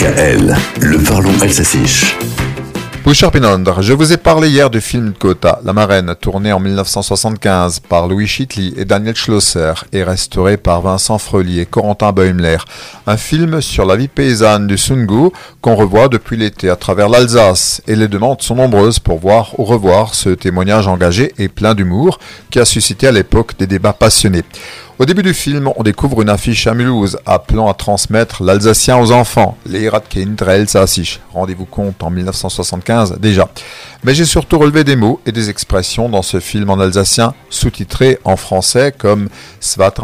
DKL, le parlons alsacien. Bouchard Pinondre, je vous ai parlé hier du film Gotha, La Marraine, tourné en 1975 par Louis Chitli et Daniel Schlosser et restauré par Vincent Frelier et Corentin Beumler. Un film sur la vie paysanne du Sungu qu'on revoit depuis l'été à travers l'Alsace et les demandes sont nombreuses pour voir ou revoir ce témoignage engagé et plein d'humour qui a suscité à l'époque des débats passionnés. Au début du film, on découvre une affiche à Mulhouse appelant à transmettre l'alsacien aux enfants, Elsassich. Rendez-vous compte en 1975 déjà. Mais j'ai surtout relevé des mots et des expressions dans ce film en alsacien, sous-titré en français comme Svat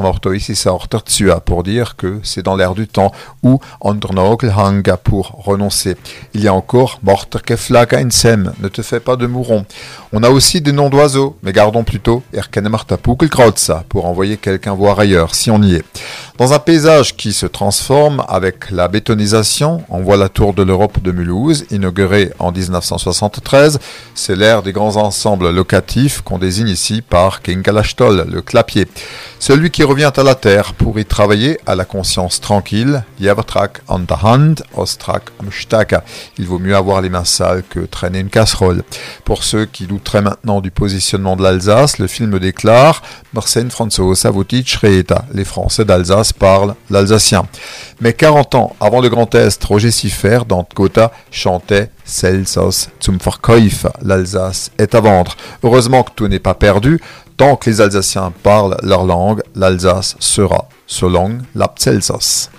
pour dire que c'est dans l'air du temps ou Hanga pour renoncer. Il y a encore Morterkeflaga Insem, ne te fais pas de mouron. On a aussi des noms d'oiseaux, mais gardons plutôt Erkenemartapukkelkrautsa pour envoyer quelqu'un voir ailleurs, si on y est. Dans un paysage qui se transforme avec la bétonisation, on voit la tour de l'Europe de Mulhouse, inaugurée en 1973. C'est l'ère des grands ensembles locatifs qu'on désigne ici par Kingalastol, le clapier. Celui qui revient à la terre pour y travailler à la conscience tranquille, Yavtrak an der Hand, Ostrak am Il vaut mieux avoir les mains sales que traîner une casserole. Pour ceux qui douteraient maintenant du positionnement de l'Alsace, le film déclare Marsen Franzo Savotich Les Français d'Alsace parlent l'alsacien. Mais 40 ans avant le Grand Est, Roger Siffer, dans Gotha, chantait Celsos zum Verkäufer. L'Alsace est à vendre. Heureusement que tout n'est pas perdu. Tant que les Alsaciens parlent leur langue, l'Alsace sera, selon l'Apcelsos.